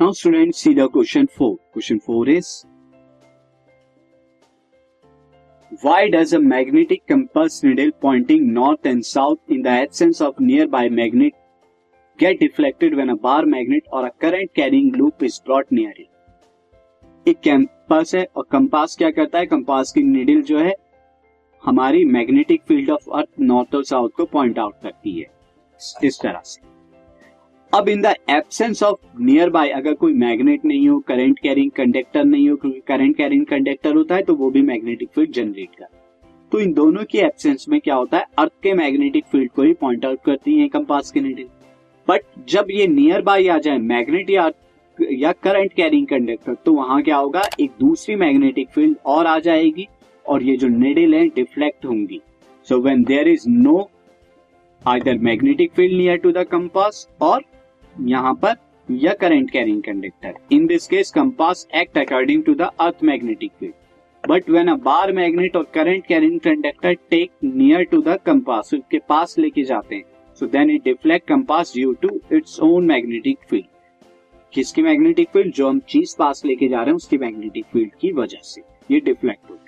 Now students see the question 4. Question 4 is Why does a magnetic compass needle pointing north and south in the absence of nearby magnet get deflected when a bar magnet or a current carrying loop is brought near it? एक campus है और compass क्या करता है compass की needle जो है हमारी magnetic field of earth north और साउथ को पॉइंट आउट करती है इस तरह से अब in the absence of nearby अगर कोई मैग्नेट नहीं हो करंट कैरिंग कंडक्टर नहीं हो, क्योंकि करंट कैरिंग कंडक्टर होता है तो वो भी मैग्नेटिक फ़ील्ड जनरेट कर तो इन दोनों की एब्सेंस में क्या होता है? अर्थ के मैग्नेटिक फ़ील्ड को ही पॉइंट आउट करती है कंपास के नीडल बट जब ये नियर बाय आ जाए मैग्नेट या या करंट कैरिंग कंडक्टर तो वहाँ क्या होगा? एक दूसरी मैग्नेटिक फ़ील्ड और आ जाएगी, और ये जो निडल है डिफ्लेक्ट होंगी। So when there is no either magnetic field near to the compass और यहाँ पर या current carrying conductor in this case compass act according to the earth magnetic field but when a bar magnet और current carrying conductor take near to the compass उसके पास लेके जाते हैं so then it deflect compass due to its own magnetic field किसकी magnetic field जो हम चीज़ पास लेके जा रहे हैं, उसकी मैग्नेटिक फ़ील्ड की वजह से ये डिफ्लेक्ट होते हैं।